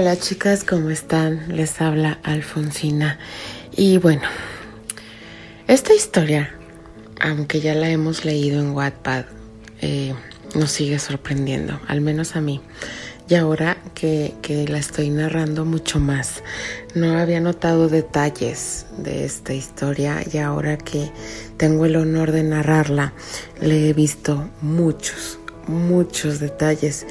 Hola chicas, ¿cómo están? Les habla Alfonsina. Y bueno, esta historia, aunque ya la hemos leído en Wattpad, eh, nos sigue sorprendiendo, al menos a mí. Y ahora que, que, la estoy narrando mucho más, no había notado detalles de esta historia y ahora que tengo el honor de narrarla, le he visto muchos, muchos detalles.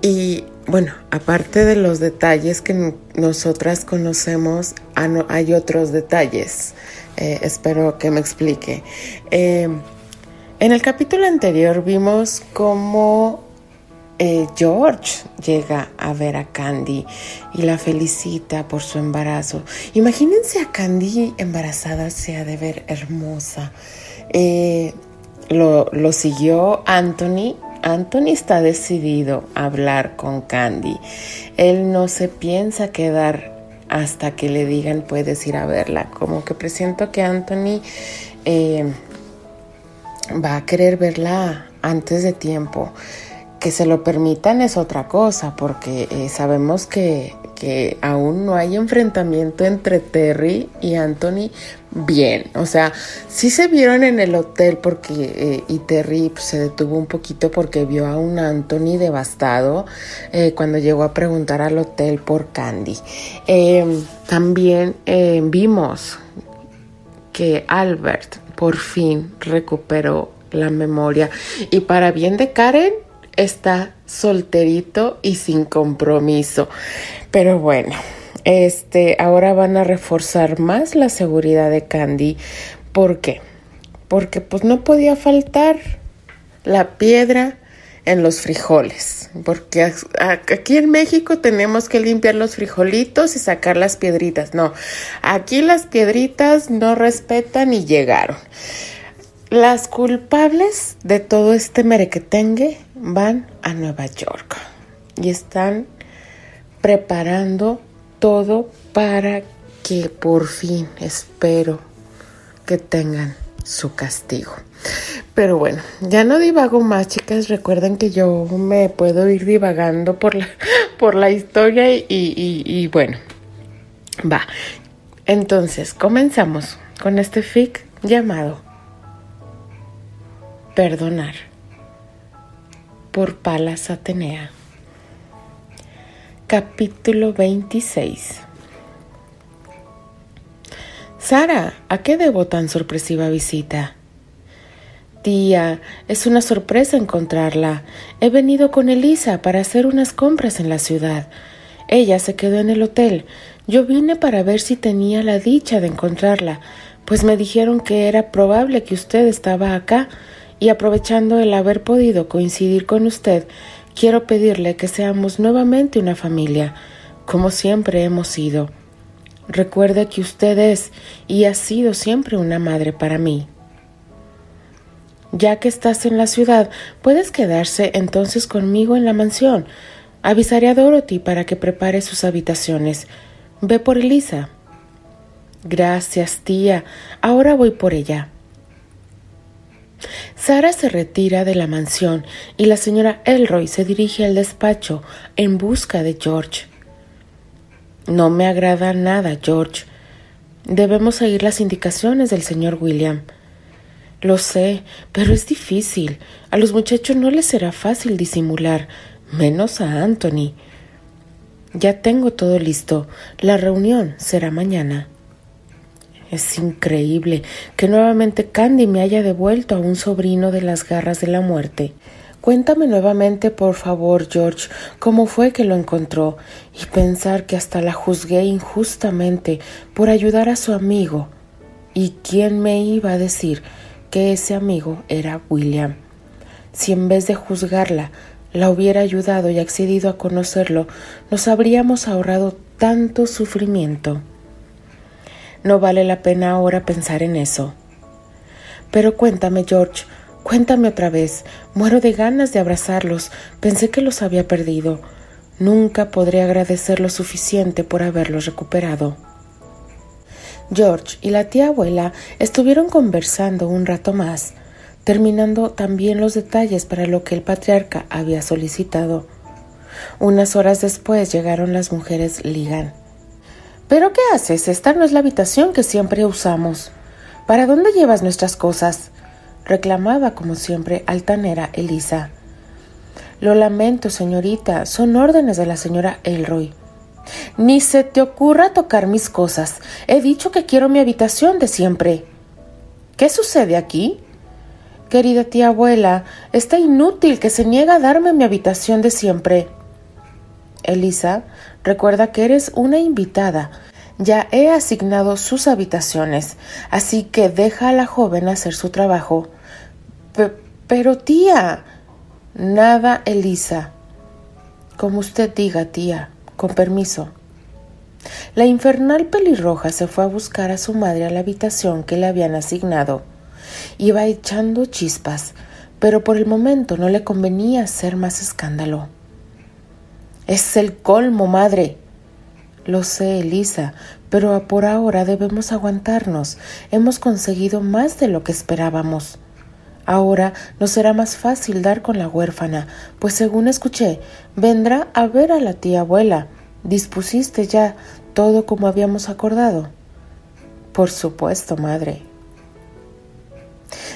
Y bueno, aparte de los detalles que nosotras conocemos, ah, hay otros detalles. Eh, espero que me explique. Eh, en el capítulo anterior vimos cómo eh, George llega a ver a Candy y la felicita por su embarazo. Imagínense a Candy embarazada, sea de ver hermosa. lo siguió Anthony Anthony está decidido a hablar con Candy. Él no se piensa quedar hasta que le digan puedes ir a verla. Como que presiento que Anthony eh, va a querer verla antes de tiempo. Que se lo permitan es otra cosa, porque eh, sabemos que, que aún no hay enfrentamiento entre Terry y Anthony bien. O sea, sí se vieron en el hotel porque eh, y Terry pues, se detuvo un poquito porque vio a un Anthony devastado eh, cuando llegó a preguntar al hotel por Candy. Em, también em, vimos que Albert por fin recuperó la memoria y para bien de Karen está solterito y sin compromiso. Pero bueno, este, ahora van a reforzar más la seguridad de Candy. ¿Por qué? Porque pues no podía faltar la piedra en los frijoles, porque aquí en México tenemos que limpiar los frijolitos y sacar las piedritas. No, aquí las piedritas no respetan y llegaron. Las culpables de todo este merequetengue van a Nueva York y están preparando todo para que por fin espero que tengan su castigo. Pero bueno, ya no divago más, chicas. Recuerden que yo me puedo ir divagando por la, por la historia y, y bueno, va. Entonces, comenzamos con este fic llamado Perdonar por Palas Atenea. Capítulo 26 Sara, ¿a qué debo tan sorpresiva visita? Tía, es una sorpresa encontrarla. He venido con Elisa para hacer unas compras en la ciudad. Ella se quedó en el hotel. Yo vine para ver si tenía la dicha de encontrarla, pues me dijeron que era probable que usted estaba acá, y aprovechando el haber podido coincidir con usted, quiero pedirle que seamos nuevamente una familia, como siempre hemos sido. Recuerde que usted es y ha sido siempre una madre para mí. Ya que estás en la ciudad, puedes quedarse entonces conmigo en la mansión. Avisaré a Dorothy para que prepare sus habitaciones. Ve por Elisa. Gracias, tía. Ahora voy por ella. Sara se retira de la mansión y la señora Elroy se dirige al despacho en busca de George. No me agrada nada, George. Debemos seguir las indicaciones del señor William. Lo sé, pero es difícil. A los muchachos no les será fácil disimular, menos a Anthony. Ya tengo todo listo. La reunión será mañana. Es increíble que nuevamente Candy me haya devuelto a un sobrino de las garras de la muerte. Cuéntame nuevamente, por favor, George, cómo fue que lo encontró, y pensar que hasta la juzgué injustamente por ayudar a su amigo. ¿Y quién me iba a decir que ese amigo era William? Si en vez de juzgarla, la hubiera ayudado y accedido a conocerlo, nos habríamos ahorrado tanto sufrimiento. No vale la pena ahora pensar en eso. Pero cuéntame, George, cuéntame otra vez. Muero de ganas de abrazarlos. Pensé que los había perdido. Nunca podré agradecer lo suficiente por haberlos recuperado. George y la tía abuela estuvieron conversando un rato más, terminando también los detalles para lo que el patriarca había solicitado. Unas horas después llegaron las mujeres Ligan. ¿Pero qué haces? Esta no es la habitación que siempre usamos. ¿Para dónde llevas nuestras cosas? reclamaba como siempre altanera Elisa. Lo lamento, señorita, son órdenes de la señora Elroy. Ni se te ocurra tocar mis cosas. He dicho que quiero mi habitación de siempre. ¿Qué sucede aquí? Querida tía abuela, está inútil que se niega a darme mi habitación de siempre. Elisa, recuerda que eres una invitada. Ya he asignado sus habitaciones, así que deja a la joven hacer su trabajo. pero tía. Nada, Elisa. Como usted diga, tía. Con permiso. La infernal pelirroja se fue a buscar a su madre a la habitación que le habían asignado. Iba echando chispas, pero por el momento no le convenía hacer más escándalo. Es el colmo, madre. Lo sé, Elisa, pero por ahora debemos aguantarnos. Hemos conseguido más de lo que esperábamos. Ahora nos será más fácil dar con la huérfana, pues según escuché, vendrá a ver a la tía abuela. ¿Dispusiste ya todo como habíamos acordado? Por supuesto, madre.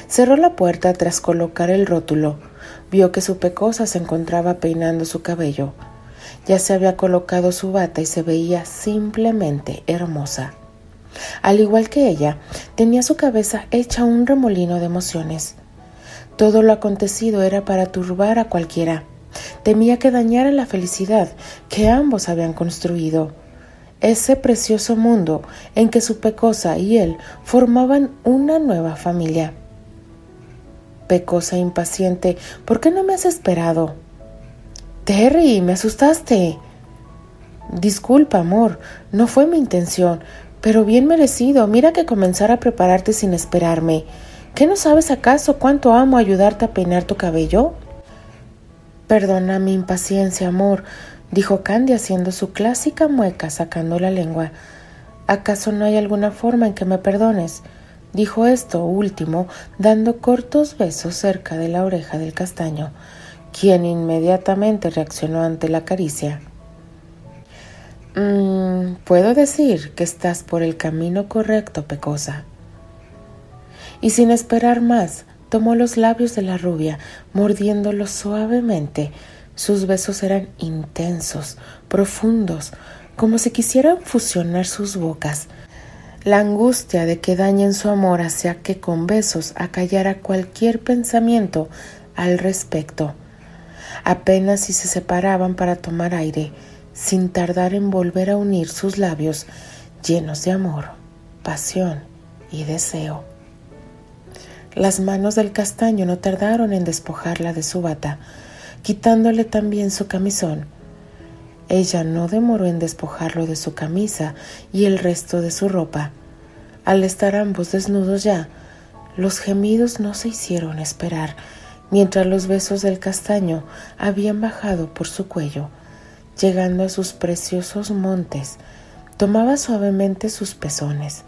Cerró la puerta tras colocar el rótulo. Vio que su pecosa se encontraba peinando su cabello. Ya se había colocado su bata y se veía simplemente hermosa. Al igual que ella, tenía su cabeza hecha un remolino de emociones. Todo lo acontecido era para turbar a cualquiera. Temía que dañara la felicidad que ambos habían construido. Ese precioso mundo en que su pecosa y él formaban una nueva familia. Pecosa impaciente, ¿por qué no me has esperado? Terry, me asustaste. Disculpa, amor, no fue mi intención, pero bien merecido. Mira que comenzar a prepararte sin esperarme. ¿Qué no sabes acaso cuánto amo ayudarte a peinar tu cabello? Perdona mi impaciencia, amor, dijo Candy haciendo su clásica mueca sacando la lengua. ¿Acaso no hay alguna forma en que me perdones? dijo esto último, dando cortos besos cerca de la oreja del castaño quien inmediatamente reaccionó ante la caricia. Mm, puedo decir que estás por el camino correcto, Pecosa. Y sin esperar más, tomó los labios de la rubia, mordiéndolos suavemente. Sus besos eran intensos, profundos, como si quisieran fusionar sus bocas. La angustia de que dañen su amor hacía que con besos acallara cualquier pensamiento al respecto apenas si se separaban para tomar aire, sin tardar en volver a unir sus labios llenos de amor, pasión y deseo. Las manos del castaño no tardaron en despojarla de su bata, quitándole también su camisón. Ella no demoró en despojarlo de su camisa y el resto de su ropa. Al estar ambos desnudos ya, los gemidos no se hicieron esperar mientras los besos del castaño habían bajado por su cuello, llegando a sus preciosos montes, tomaba suavemente sus pezones,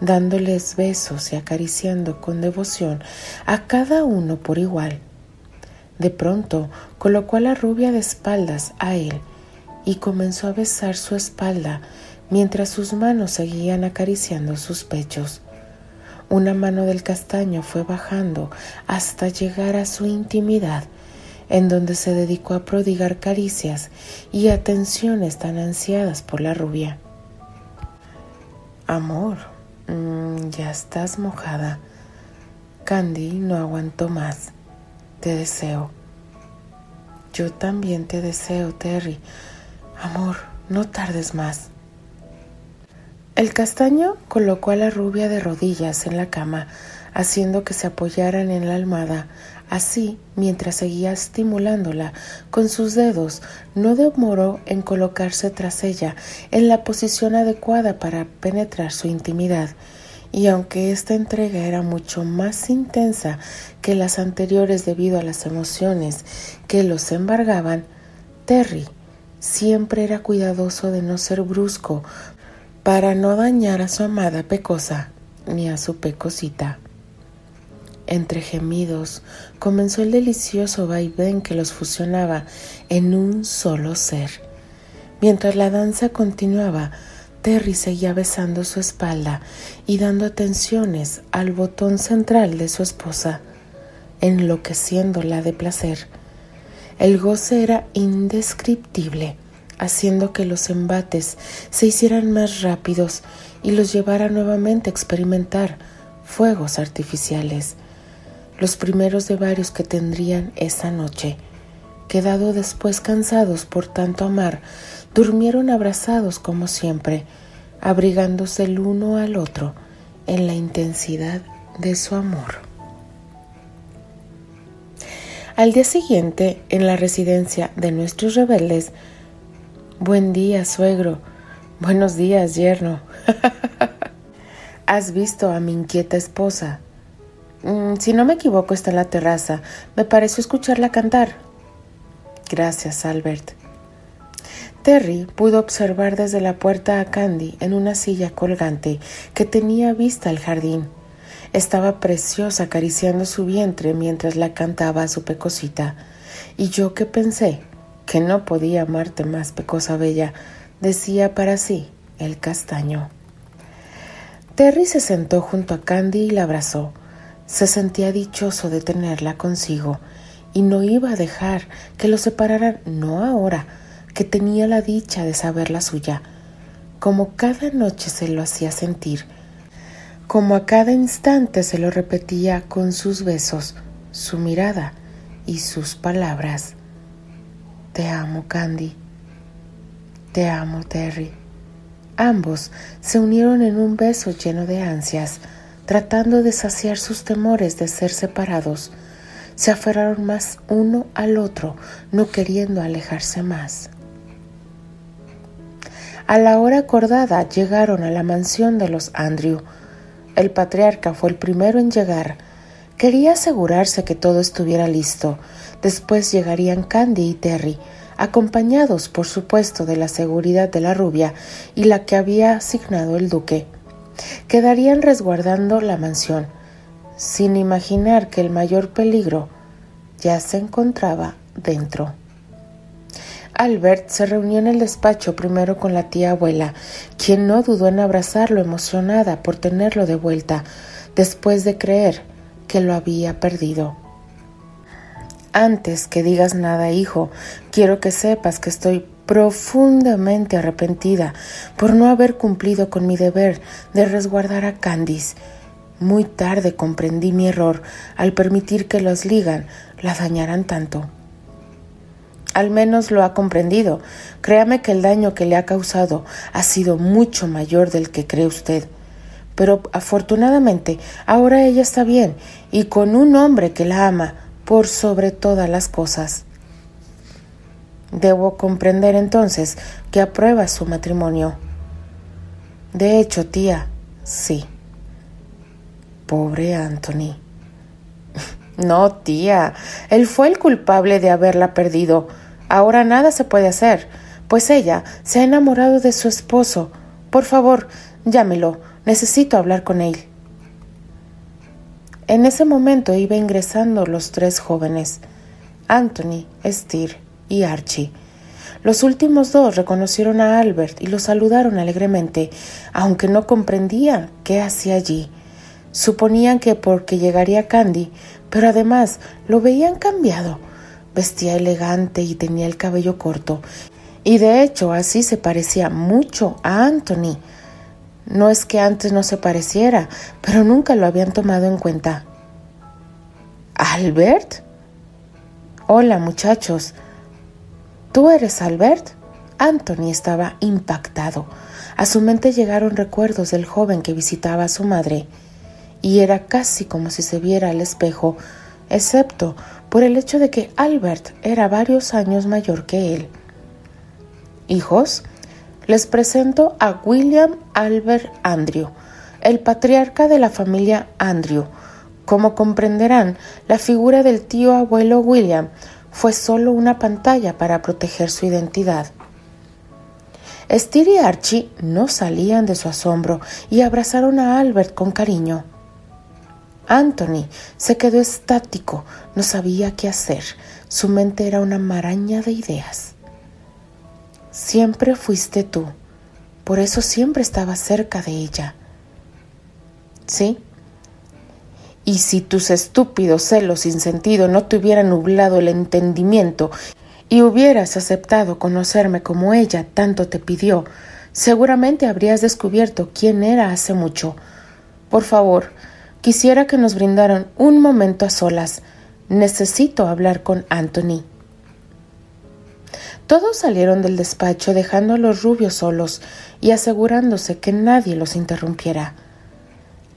dándoles besos y acariciando con devoción a cada uno por igual. De pronto colocó a la rubia de espaldas a él y comenzó a besar su espalda mientras sus manos seguían acariciando sus pechos. Una mano del castaño fue bajando hasta llegar a su intimidad, en donde se dedicó a prodigar caricias y atenciones tan ansiadas por la rubia. Amor, mm, ya estás mojada. Candy no aguantó más. Te deseo. Yo también te deseo, Terry. Amor, no tardes más. El castaño colocó a la rubia de rodillas en la cama, haciendo que se apoyaran en la almohada. Así, mientras seguía estimulándola con sus dedos, no demoró en colocarse tras ella en la posición adecuada para penetrar su intimidad. Y aunque esta entrega era mucho más intensa que las anteriores debido a las emociones que los embargaban, Terry siempre era cuidadoso de no ser brusco para no dañar a su amada pecosa ni a su pecosita. Entre gemidos comenzó el delicioso vaivén que los fusionaba en un solo ser. Mientras la danza continuaba, Terry seguía besando su espalda y dando atenciones al botón central de su esposa, enloqueciéndola de placer. El goce era indescriptible, haciendo que los embates se hicieran más rápidos y los llevara nuevamente a experimentar fuegos artificiales, los primeros de varios que tendrían esa noche. Quedado después cansados por tanto amar, durmieron abrazados como siempre, abrigándose el uno al otro en la intensidad de su amor. Al día siguiente, en la residencia de nuestros rebeldes, Buen día, suegro. Buenos días, yerno. ¿Has visto a mi inquieta esposa? Mm, si no me equivoco, está en la terraza. Me pareció escucharla cantar. Gracias, Albert. Terry pudo observar desde la puerta a Candy en una silla colgante que tenía vista al jardín. Estaba preciosa acariciando su vientre mientras la cantaba a su pecosita. Y yo que pensé que no podía amarte más, pecosa bella, decía para sí el castaño. Terry se sentó junto a Candy y la abrazó. Se sentía dichoso de tenerla consigo y no iba a dejar que lo separaran, no ahora, que tenía la dicha de saber la suya, como cada noche se lo hacía sentir, como a cada instante se lo repetía con sus besos, su mirada y sus palabras. Te amo, Candy. Te amo, Terry. Ambos se unieron en un beso lleno de ansias, tratando de saciar sus temores de ser separados. Se aferraron más uno al otro, no queriendo alejarse más. A la hora acordada llegaron a la mansión de los Andrew. El patriarca fue el primero en llegar. Quería asegurarse que todo estuviera listo. Después llegarían Candy y Terry, acompañados por supuesto de la seguridad de la rubia y la que había asignado el duque. Quedarían resguardando la mansión, sin imaginar que el mayor peligro ya se encontraba dentro. Albert se reunió en el despacho primero con la tía abuela, quien no dudó en abrazarlo emocionada por tenerlo de vuelta, después de creer que lo había perdido. Antes que digas nada, hijo, quiero que sepas que estoy profundamente arrepentida por no haber cumplido con mi deber de resguardar a Candice. Muy tarde comprendí mi error al permitir que los ligan la dañaran tanto al menos lo ha comprendido. Créame que el daño que le ha causado ha sido mucho mayor del que cree usted. Pero afortunadamente ahora ella está bien y con un hombre que la ama por sobre todas las cosas. Debo comprender entonces que aprueba su matrimonio. De hecho, tía, sí. Pobre Anthony. No, tía, él fue el culpable de haberla perdido. Ahora nada se puede hacer, pues ella se ha enamorado de su esposo. Por favor, llámelo. Necesito hablar con él. En ese momento iba ingresando los tres jóvenes, Anthony, Steer y Archie. Los últimos dos reconocieron a Albert y lo saludaron alegremente, aunque no comprendían qué hacía allí. Suponían que porque llegaría Candy, pero además lo veían cambiado Vestía elegante y tenía el cabello corto, y de hecho así se parecía mucho a Anthony. No es que antes no se pareciera, pero nunca lo habían tomado en cuenta. ¿Albert? Hola muchachos. ¿Tú eres Albert? Anthony estaba impactado. A su mente llegaron recuerdos del joven que visitaba a su madre, y era casi como si se viera al espejo, excepto por el hecho de que Albert era varios años mayor que él. Hijos, les presento a William Albert Andrew, el patriarca de la familia Andrew. Como comprenderán, la figura del tío abuelo William fue solo una pantalla para proteger su identidad. Steer y Archie no salían de su asombro y abrazaron a Albert con cariño. Anthony se quedó estático, no sabía qué hacer. Su mente era una maraña de ideas. Siempre fuiste tú, por eso siempre estaba cerca de ella. ¿Sí? Y si tus estúpidos celos sin sentido no te hubieran nublado el entendimiento y hubieras aceptado conocerme como ella tanto te pidió, seguramente habrías descubierto quién era hace mucho. Por favor, quisiera que nos brindaran un momento a solas. Necesito hablar con Anthony. Todos salieron del despacho dejando a los rubios solos y asegurándose que nadie los interrumpiera.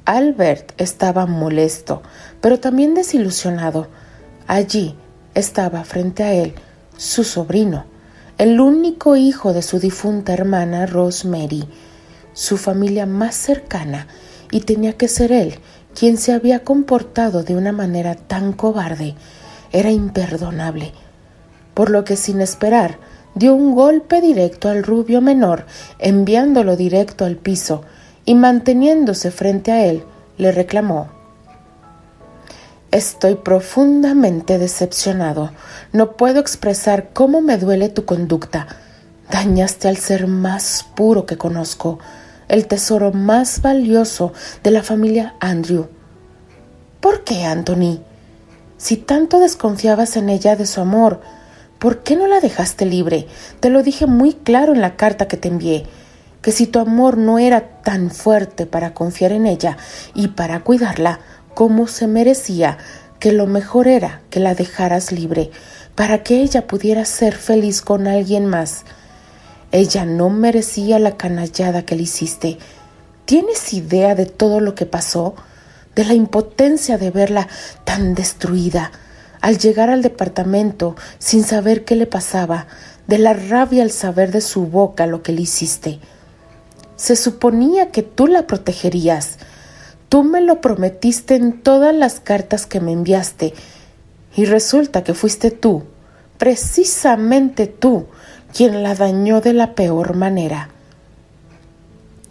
Albert estaba molesto, pero también desilusionado. Allí estaba frente a él su sobrino, el único hijo de su difunta hermana Rosemary, su familia más cercana, y tenía que ser él quien se había comportado de una manera tan cobarde. Era imperdonable. Por lo que sin esperar, dio un golpe directo al rubio menor, enviándolo directo al piso, y manteniéndose frente a él, le reclamó Estoy profundamente decepcionado. No puedo expresar cómo me duele tu conducta. Dañaste al ser más puro que conozco, el tesoro más valioso de la familia Andrew. ¿Por qué, Anthony? Si tanto desconfiabas en ella de su amor, ¿por qué no la dejaste libre? Te lo dije muy claro en la carta que te envié que si tu amor no era tan fuerte para confiar en ella y para cuidarla como se merecía, que lo mejor era que la dejaras libre, para que ella pudiera ser feliz con alguien más. Ella no merecía la canallada que le hiciste. ¿Tienes idea de todo lo que pasó? De la impotencia de verla tan destruida, al llegar al departamento sin saber qué le pasaba, de la rabia al saber de su boca lo que le hiciste. Se suponía que tú la protegerías. Tú me lo prometiste en todas las cartas que me enviaste. Y resulta que fuiste tú, precisamente tú, quien la dañó de la peor manera.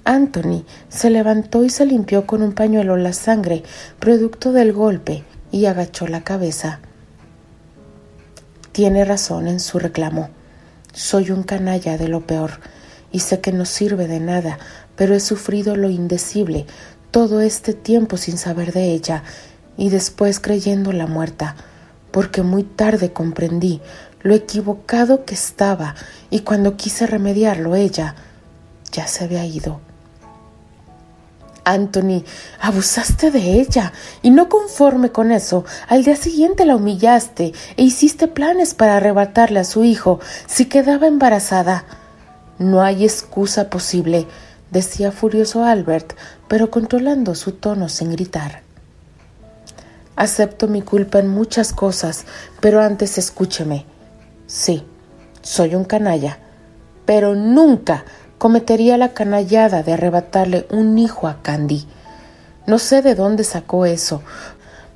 Anthony se levantó y se limpió con un pañuelo la sangre, producto del golpe, y agachó la cabeza. Tiene razón en su reclamo. Soy un canalla de lo peor y sé que no sirve de nada, pero he sufrido lo indecible todo este tiempo sin saber de ella y después creyéndola muerta, porque muy tarde comprendí lo equivocado que estaba y cuando quise remediarlo ella ya se había ido. Anthony, abusaste de ella y no conforme con eso, al día siguiente la humillaste e hiciste planes para arrebatarle a su hijo si quedaba embarazada. No hay excusa posible, decía furioso Albert, pero controlando su tono sin gritar. Acepto mi culpa en muchas cosas, pero antes escúcheme. Sí, soy un canalla, pero nunca cometería la canallada de arrebatarle un hijo a Candy. No sé de dónde sacó eso.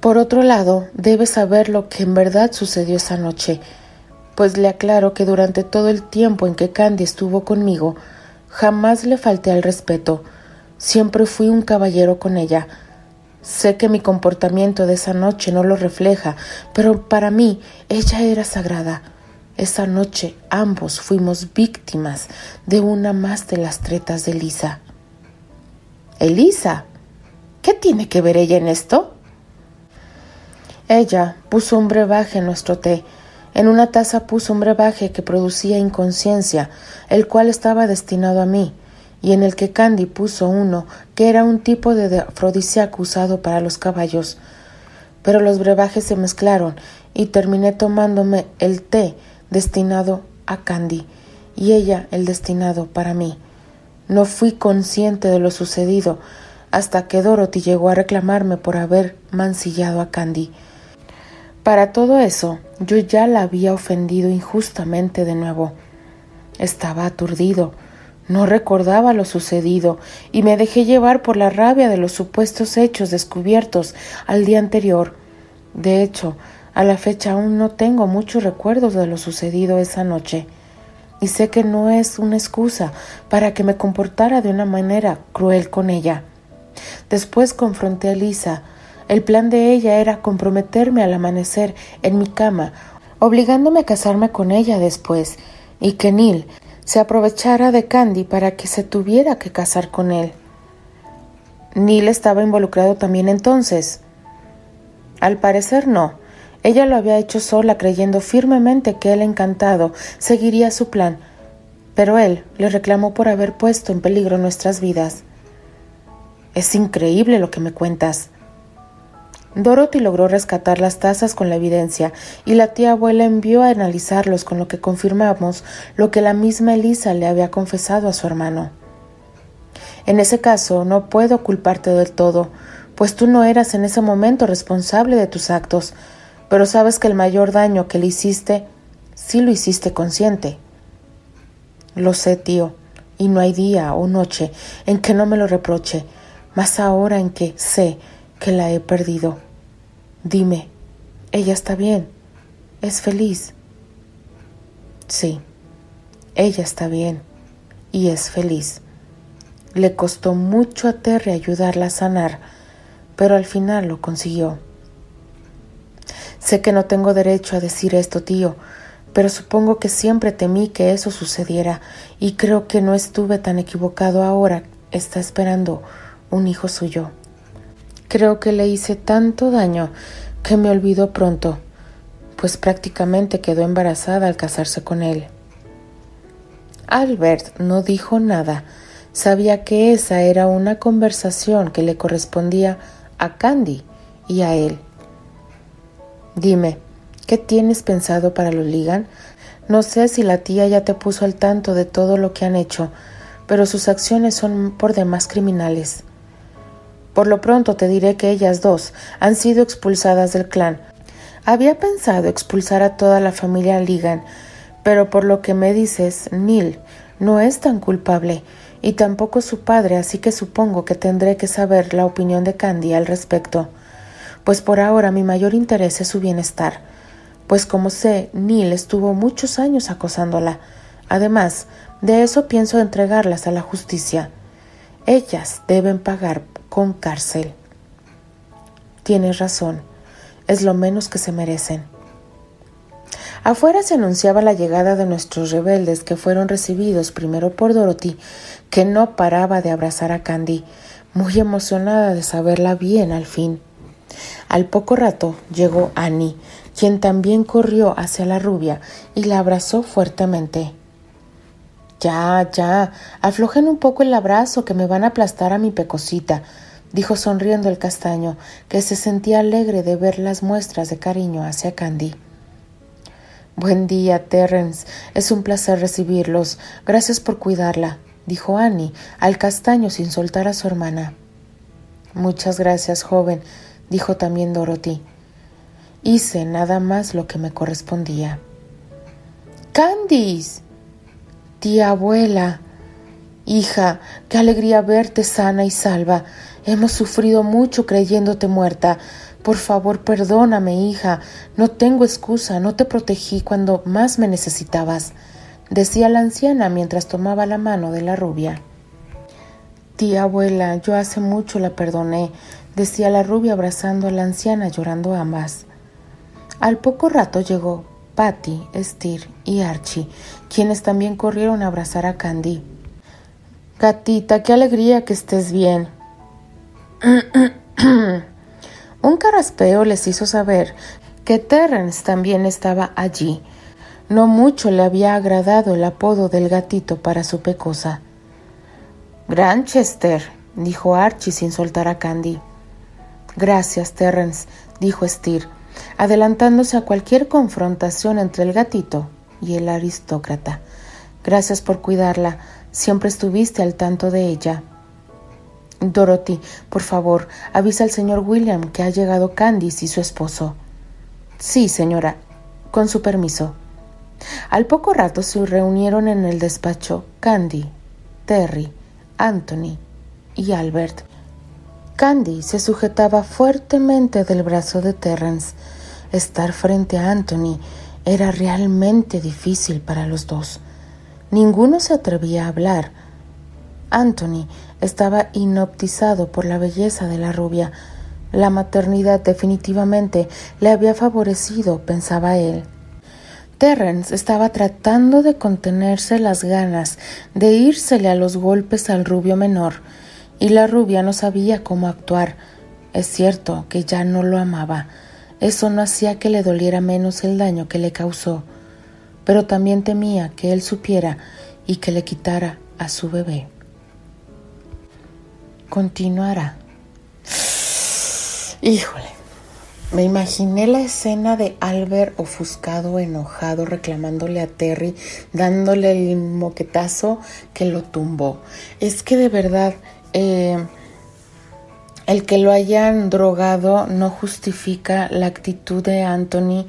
Por otro lado, debe saber lo que en verdad sucedió esa noche pues le aclaro que durante todo el tiempo en que Candy estuvo conmigo, jamás le falté al respeto, siempre fui un caballero con ella. Sé que mi comportamiento de esa noche no lo refleja, pero para mí ella era sagrada. Esa noche ambos fuimos víctimas de una más de las tretas de Elisa. Elisa, ¿qué tiene que ver ella en esto? Ella puso un brebaje en nuestro té en una taza puso un brebaje que producía inconsciencia, el cual estaba destinado a mí, y en el que Candy puso uno que era un tipo de afrodisíaco usado para los caballos. Pero los brebajes se mezclaron y terminé tomándome el té destinado a Candy y ella el destinado para mí. No fui consciente de lo sucedido hasta que Dorothy llegó a reclamarme por haber mancillado a Candy. Para todo eso, yo ya la había ofendido injustamente de nuevo. Estaba aturdido, no recordaba lo sucedido y me dejé llevar por la rabia de los supuestos hechos descubiertos al día anterior. De hecho, a la fecha aún no tengo muchos recuerdos de lo sucedido esa noche. Y sé que no es una excusa para que me comportara de una manera cruel con ella. Después confronté a Lisa, El plan de ella era comprometerme al amanecer en mi cama, obligándome a casarme con ella después, y que Neil se aprovechara de Candy para que se tuviera que casar con él. Neil estaba involucrado también entonces. Al parecer no. Ella lo había hecho sola creyendo firmemente que el encantado seguiría su plan, pero él le reclamó por haber puesto en peligro nuestras vidas. Es increíble lo que me cuentas. Dorothy logró rescatar las tazas con la evidencia y la tía abuela envió a analizarlos con lo que confirmamos lo que la misma Elisa le había confesado a su hermano. En ese caso no puedo culparte del todo, pues tú no eras en ese momento responsable de tus actos, pero sabes que el mayor daño que le hiciste, sí lo hiciste consciente. Lo sé, tío, y no hay día o noche en que no me lo reproche, más ahora en que sé que la he perdido. Dime, ¿ella está bien? ¿Es feliz? Sí, ella está bien y es feliz. Le costó mucho a Terry ayudarla a sanar, pero al final lo consiguió. Sé que no tengo derecho a decir esto, tío, pero supongo que siempre temí que eso sucediera y creo que no estuve tan equivocado ahora. Está esperando un hijo suyo. Creo que le hice tanto daño que me olvidó pronto, pues prácticamente quedó embarazada al casarse con él. Albert no dijo nada. Sabía que esa era una conversación que le correspondía a Candy y a él. Dime, ¿qué tienes pensado para los Ligan? No sé si la tía ya te puso al tanto de todo lo que han hecho, pero sus acciones son por demás criminales. Por lo pronto te diré que ellas dos han sido expulsadas del clan. Había pensado expulsar a toda la familia Ligan, pero por lo que me dices, Neil no es tan culpable, y tampoco su padre, así que supongo que tendré que saber la opinión de Candy al respecto, pues por ahora mi mayor interés es su bienestar, pues como sé, Neil estuvo muchos años acosándola. Además, de eso pienso entregarlas a la justicia. Ellas deben pagar con cárcel. Tienes razón, es lo menos que se merecen. Afuera se anunciaba la llegada de nuestros rebeldes que fueron recibidos primero por Dorothy, que no paraba de abrazar a Candy, muy emocionada de saberla bien al fin. Al poco rato llegó Annie, quien también corrió hacia la rubia y la abrazó fuertemente. Ya, ya, aflojen un poco el abrazo que me van a aplastar a mi pecosita, dijo sonriendo el castaño, que se sentía alegre de ver las muestras de cariño hacia Candy. Buen día, Terrence. Es un placer recibirlos. Gracias por cuidarla, dijo Annie al castaño sin soltar a su hermana. Muchas gracias, joven, dijo también Dorothy. Hice nada más lo que me correspondía. Candice. Tía abuela. Hija, qué alegría verte sana y salva. Hemos sufrido mucho creyéndote muerta. Por favor, perdóname, hija. No tengo excusa, no te protegí cuando más me necesitabas, decía la anciana mientras tomaba la mano de la rubia. Tía abuela, yo hace mucho la perdoné, decía la rubia abrazando a la anciana llorando ambas. Al poco rato llegó Patty, Steer y Archie, quienes también corrieron a abrazar a Candy. Gatita, qué alegría que estés bien. Un carraspeo les hizo saber que Terrence también estaba allí. No mucho le había agradado el apodo del gatito para su pecosa. Granchester, dijo Archie sin soltar a Candy. Gracias, Terrence, dijo Steer, adelantándose a cualquier confrontación entre el gatito y el aristócrata. Gracias por cuidarla. Siempre estuviste al tanto de ella. Dorothy, por favor, avisa al señor William que ha llegado Candice y su esposo. Sí, señora, con su permiso. Al poco rato se reunieron en el despacho Candy, Terry, Anthony y Albert. Candy se sujetaba fuertemente del brazo de Terrence. Estar frente a Anthony era realmente difícil para los dos. Ninguno se atrevía a hablar. Anthony estaba hipnotizado por la belleza de la rubia, La maternidad definitivamente le había favorecido, pensaba él. Terrence estaba tratando de contenerse las ganas de írsele a los golpes al rubio menor, y la rubia no sabía cómo actuar. Es cierto que ya no lo amaba. Eso no hacía que le doliera menos el daño que le causó, pero también temía que él supiera y que le quitara a su bebé. Continuará. Híjole, me imaginé la escena de Albert ofuscado, enojado, reclamándole a Terry, dándole el moquetazo que lo tumbó. Es que de verdad, eh, el que lo hayan drogado no justifica la actitud de Anthony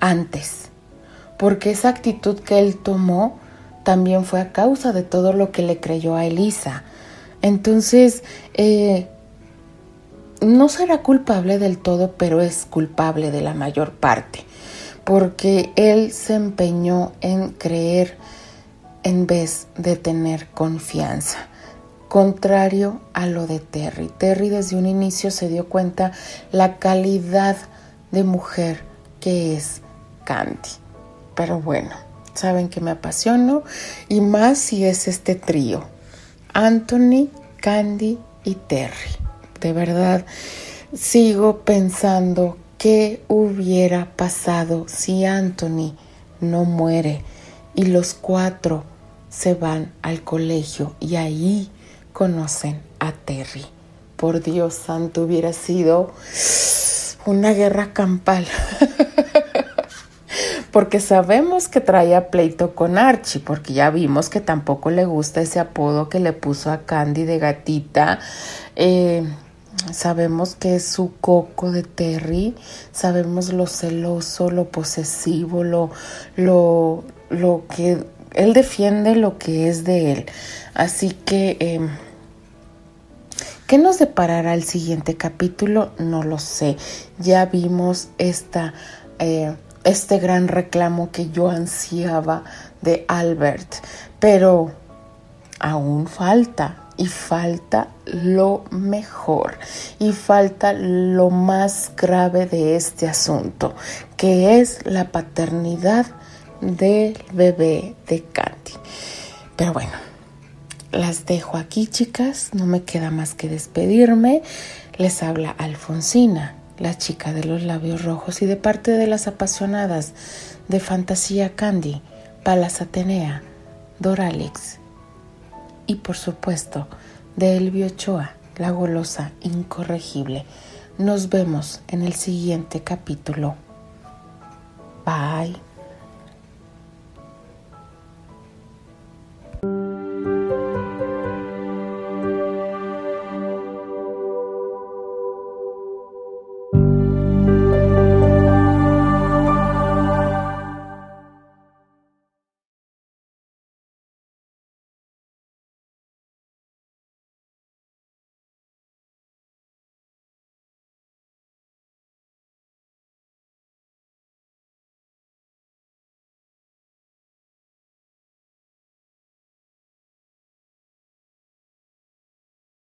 antes, porque esa actitud que él tomó también fue a causa de todo lo que le creyó a Elisa. Entonces, eh, no será culpable del todo, pero es culpable de la mayor parte, porque él se empeñó en creer en vez de tener confianza, contrario a lo de Terry. Terry desde un inicio se dio cuenta la calidad de mujer que es Candy. Pero bueno, saben que me apasiono y más si es este trío. Anthony, Candy y Terry. De verdad, sigo pensando qué hubiera pasado si Anthony no muere y los cuatro se van al colegio y ahí conocen a Terry. Por Dios santo, hubiera sido una guerra campal. porque sabemos que traía pleito con Archie, porque ya vimos que tampoco le gusta ese apodo que le puso a Candy de gatita. Eh, sabemos que es su coco de Terry, sabemos lo celoso, lo posesivo, lo, lo, lo que él defiende lo que es de él. Así que, eh, ¿qué nos deparará el siguiente capítulo? No lo sé. Ya vimos esta eh, este gran reclamo que yo ansiaba de Albert, pero aún falta y falta lo mejor y falta lo más grave de este asunto, que es la paternidad del bebé de Candy. Pero bueno, las dejo aquí chicas, no me queda más que despedirme. Les habla Alfonsina la chica de los labios rojos y de parte de las apasionadas de Fantasía Candy, Palas Atenea, Doralix y por supuesto de Elvio Ochoa, la golosa incorregible. Nos vemos en el siguiente capítulo. Bye.